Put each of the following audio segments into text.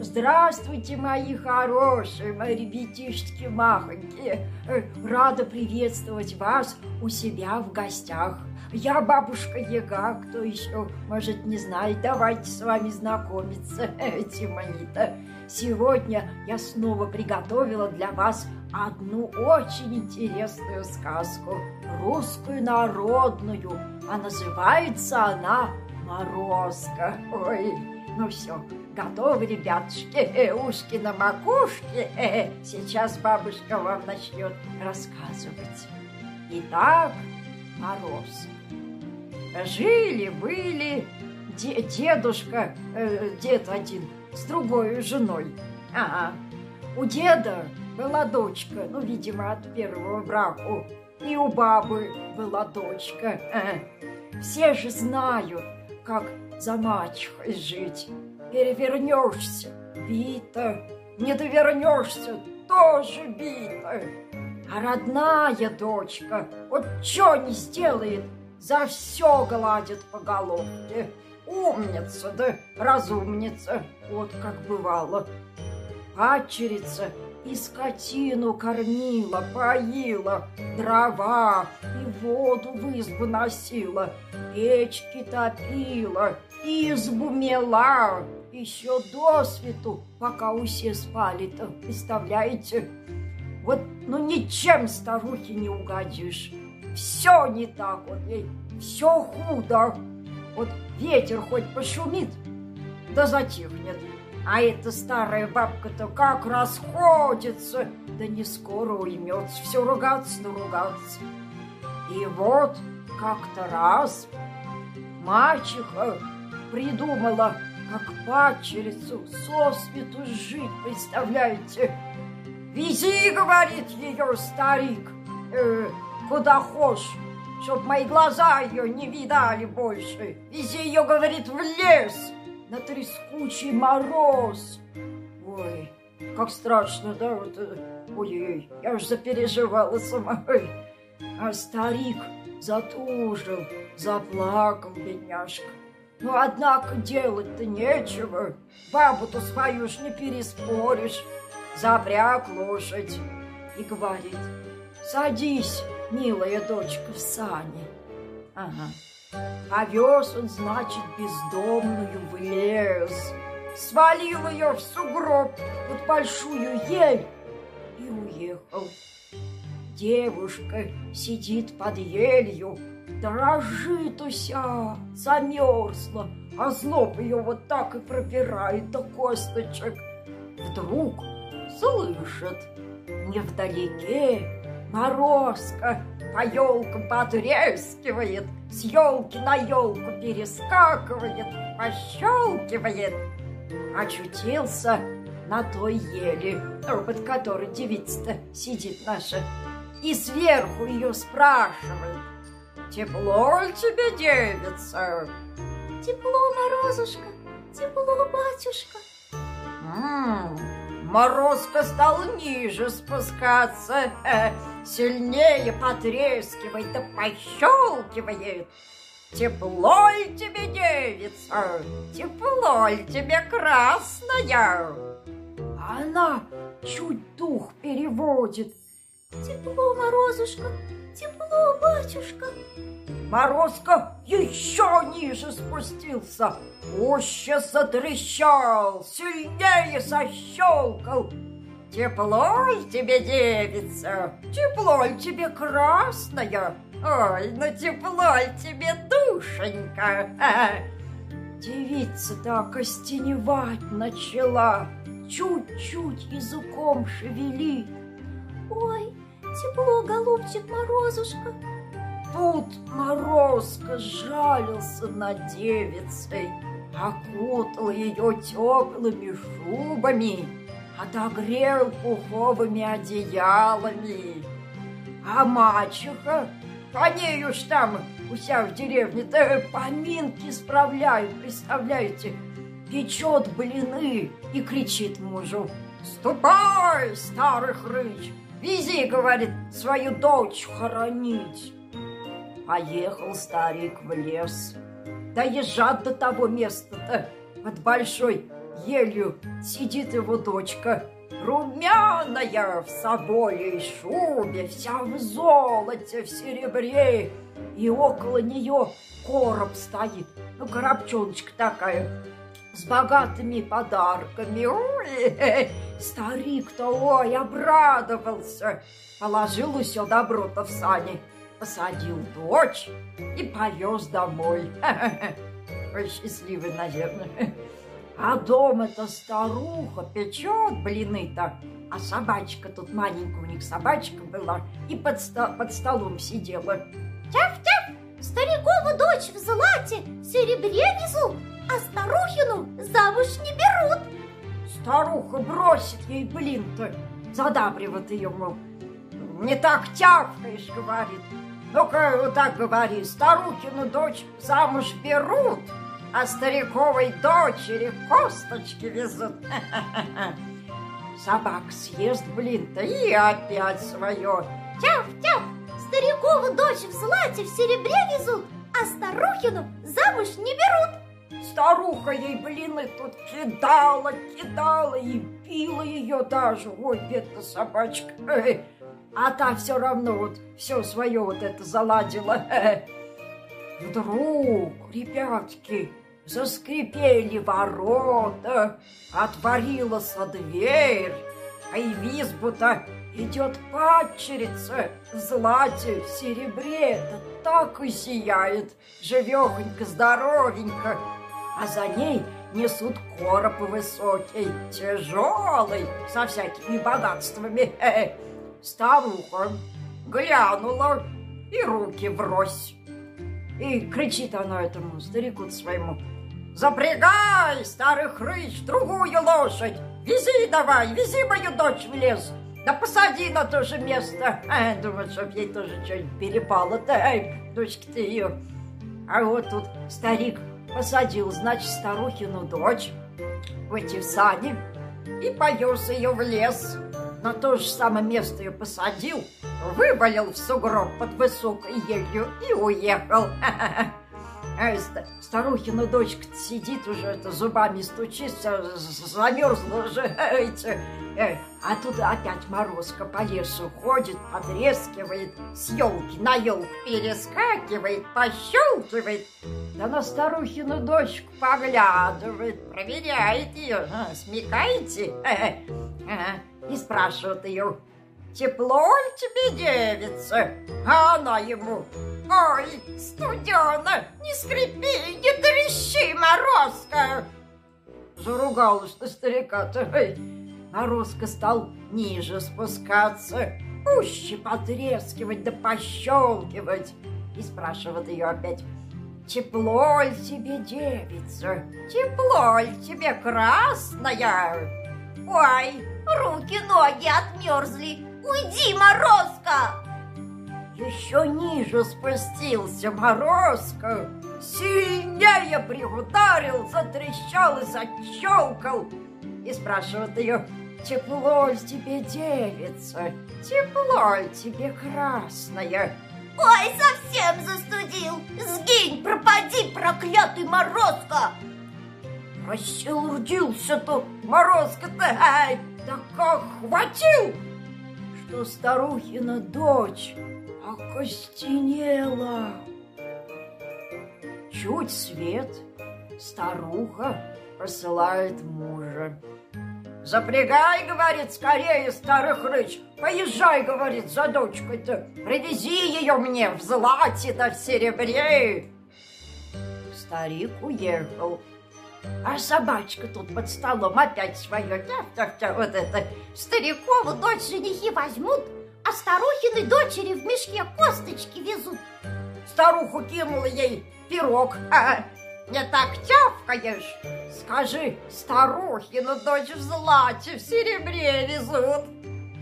Здравствуйте, мои хорошие, мои ребятишки махонькие. Э, рада приветствовать вас у себя в гостях. Я бабушка Яга, кто еще, может, не знает. Давайте с вами знакомиться, Тимонита. Сегодня я снова приготовила для вас одну очень интересную сказку, русскую народную, а называется она «Морозко». Ой, ну все, готовы, ребятушки, ушки на макушке. Сейчас бабушка вам начнет рассказывать. Итак, Морозко. Жили-были дедушка, э, дед один, с другой женой. Ага. У деда была дочка, ну, видимо, от первого брака. И у бабы была дочка. Ага. Все же знают, как за мачехой жить. Перевернешься – бита, не довернешься – тоже бита. А родная дочка вот что не сделает – за все гладит по головке. Умница, да разумница, вот как бывало. Пачерица и скотину кормила, поила, дрова и воду в избу носила, печки топила, избу мела, еще до свету, пока усе спали-то, представляете? Вот, ну ничем старухе не угодишь все не так, вот ей все худо. Вот ветер хоть пошумит, да затихнет. А эта старая бабка-то как расходится, да не скоро уймется, все ругаться да ругаться. И вот как-то раз мачеха придумала, как падчерицу сосвету жить, представляете? Вези, говорит ее старик, э, куда хочешь, чтоб мои глаза ее не видали больше. Вези ее, говорит, в лес на трескучий мороз. Ой, как страшно, да? Вот, э, ой-ой, я уж запереживала сама. А старик затужил, заплакал, бедняжка. Ну, однако делать-то нечего. Бабу-то свою ж не переспоришь. Запряг лошадь и говорит, садись, милая дочка, в сане. Ага. Повез он, значит, бездомную в лес, свалил ее в сугроб под большую ель и уехал. Девушка сидит под елью, дрожит уся, замерзла, а злоб ее вот так и пропирает до косточек. Вдруг слышит, невдалеке Морозко по елкам потрескивает, с елки на елку перескакивает, пощелкивает. Очутился на той еле, под которой девица-то сидит наша, и сверху ее спрашивает, «Тепло тебе, девица?» «Тепло, Морозушка, тепло, батюшка». М -м, Морозко стал ниже спускаться, э, сильнее потрескивает да пощелкивает. Тепло ли тебе, девица? Тепло ли тебе, красная? Она чуть дух переводит. Тепло, Морозушка, тепло, батюшка. Морозко еще ниже спустился, пуще затрещал, сильнее защелкал. Тепло тебе, девица? Тепло тебе, красная? Ой, ну тепло тебе, душенька? Девица так остеневать начала, чуть-чуть языком шевелит. Ой, тепло, голубчик Морозушка, Тут Морозко жалился над девицей, окутал ее теплыми шубами, отогрел пуховыми одеялами. А мачеха, по ней уж там у себя в деревне-то поминки справляют, представляете, печет блины и кричит мужу, «Ступай, старый хрыч, вези, — говорит, — свою дочь хоронить». Поехал старик в лес. Доезжать до того места-то. Под большой елью сидит его дочка, румяная в соболей шубе, вся в золоте, в серебре, и около нее короб стоит, ну, коробчоночка такая, с богатыми подарками. Ой, старик-то, ой, обрадовался. Положил все добро-то в сани, посадил дочь и повез домой. Ой, счастливый, наверное. А дома-то старуха печет блины-то, а собачка тут маленькая у них собачка была и под, sto под столом сидела. Тяф-тяф, старикову дочь в злате, серебре везут, а старухину замуж не берут. Старуха бросит ей блин-то, задабривает ее, мол, не так тявкаешь, говорит. Ну-ка, вот так говори, старухину дочь замуж берут, а стариковой дочери косточки везут. Собак съест блин-то и опять свое. Тяв-тяв, старикову дочь в злате, в серебре везут, а старухину замуж не берут. Старуха ей блины тут кидала, кидала и пила ее даже. Ой, бедная собачка. А та все равно вот все свое вот это заладила. Вдруг, ребятки, заскрипели ворота, отворилась дверь, а и в идет падчерица в злате, в серебре, да так и сияет, живехонько, здоровенько, а за ней несут короб высокий, тяжелый, со всякими богатствами. Старуха глянула и руки врозь. И кричит она этому старику своему. Запрягай, старый хрыч, другую лошадь. Вези давай, вези мою дочь в лес. Да посади на то же место. А, думаю, чтоб ей тоже что-нибудь перепало-то. Ай, дочка-то ее. А вот тут старик посадил, значит, старухину дочь в эти сани и повез ее в лес. На то же самое место ее посадил, вывалил в сугроб под высокой елью и уехал. А старухина дочка сидит уже, это зубами стучится, замерзла уже. Э, а тут опять морозка по лесу ходит, потрескивает, с елки на елку перескакивает, пощелкивает. Да на старухину дочку поглядывает, проверяет ее. Смекаете? И спрашивает ее, тепло ли тебе, девица? А она ему, ой, студена, не скрипи, не трещи, морозка. Заругалась на старика-то. Морозка стал ниже спускаться, пуще потрескивать да пощелкивать. И спрашивает ее опять, тепло ли тебе, девица? Тепло ли тебе, красная? Ой, руки-ноги отмерзли. Уйди, Морозко! Еще ниже спустился Морозко, сильнее приударил, затрещал и зачелкал. И спрашивает ее, тепло ли тебе, девица, тепло ли тебе, красная? Ой, совсем застудил! Сгинь, пропади, проклятый Морозко! Рассердился-то Морозко-то, ай, да как что старухина дочь окостенела. Чуть свет, старуха посылает мужа. Запрягай, говорит, скорее, старый хрыч. Поезжай, говорит, за дочкой-то. Привези ее мне в злате да в серебре. Старик уехал. А собачка тут под столом опять свое. Тя-тя-тя, вот это. Старикову дочь женихи возьмут, а старухины дочери в мешке косточки везут. Старуху кинула ей пирог. А, не так тявкаешь. Скажи, старухину дочь в злате, в серебре везут.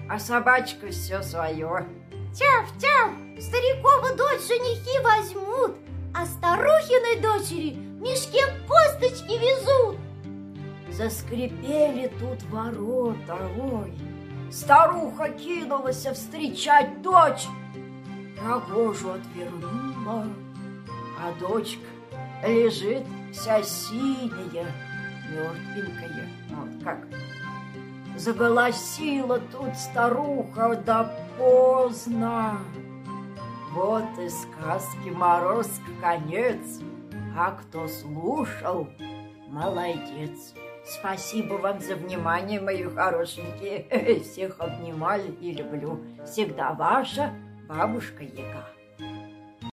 А собачка все свое. Тяв-тяв, старикову дочь женихи возьмут, а старухиной дочери в мешке косточки везут. Заскрипели тут ворота, ой. Старуха кинулась встречать дочь. Рогожу отвернула, а дочка лежит вся синяя, мертвенькая. Вот как заголосила тут старуха, да поздно. Вот и сказки Мороз конец, а кто слушал, молодец. Спасибо вам за внимание, мои хорошенькие. Всех обнимаю и люблю. Всегда ваша бабушка Яга.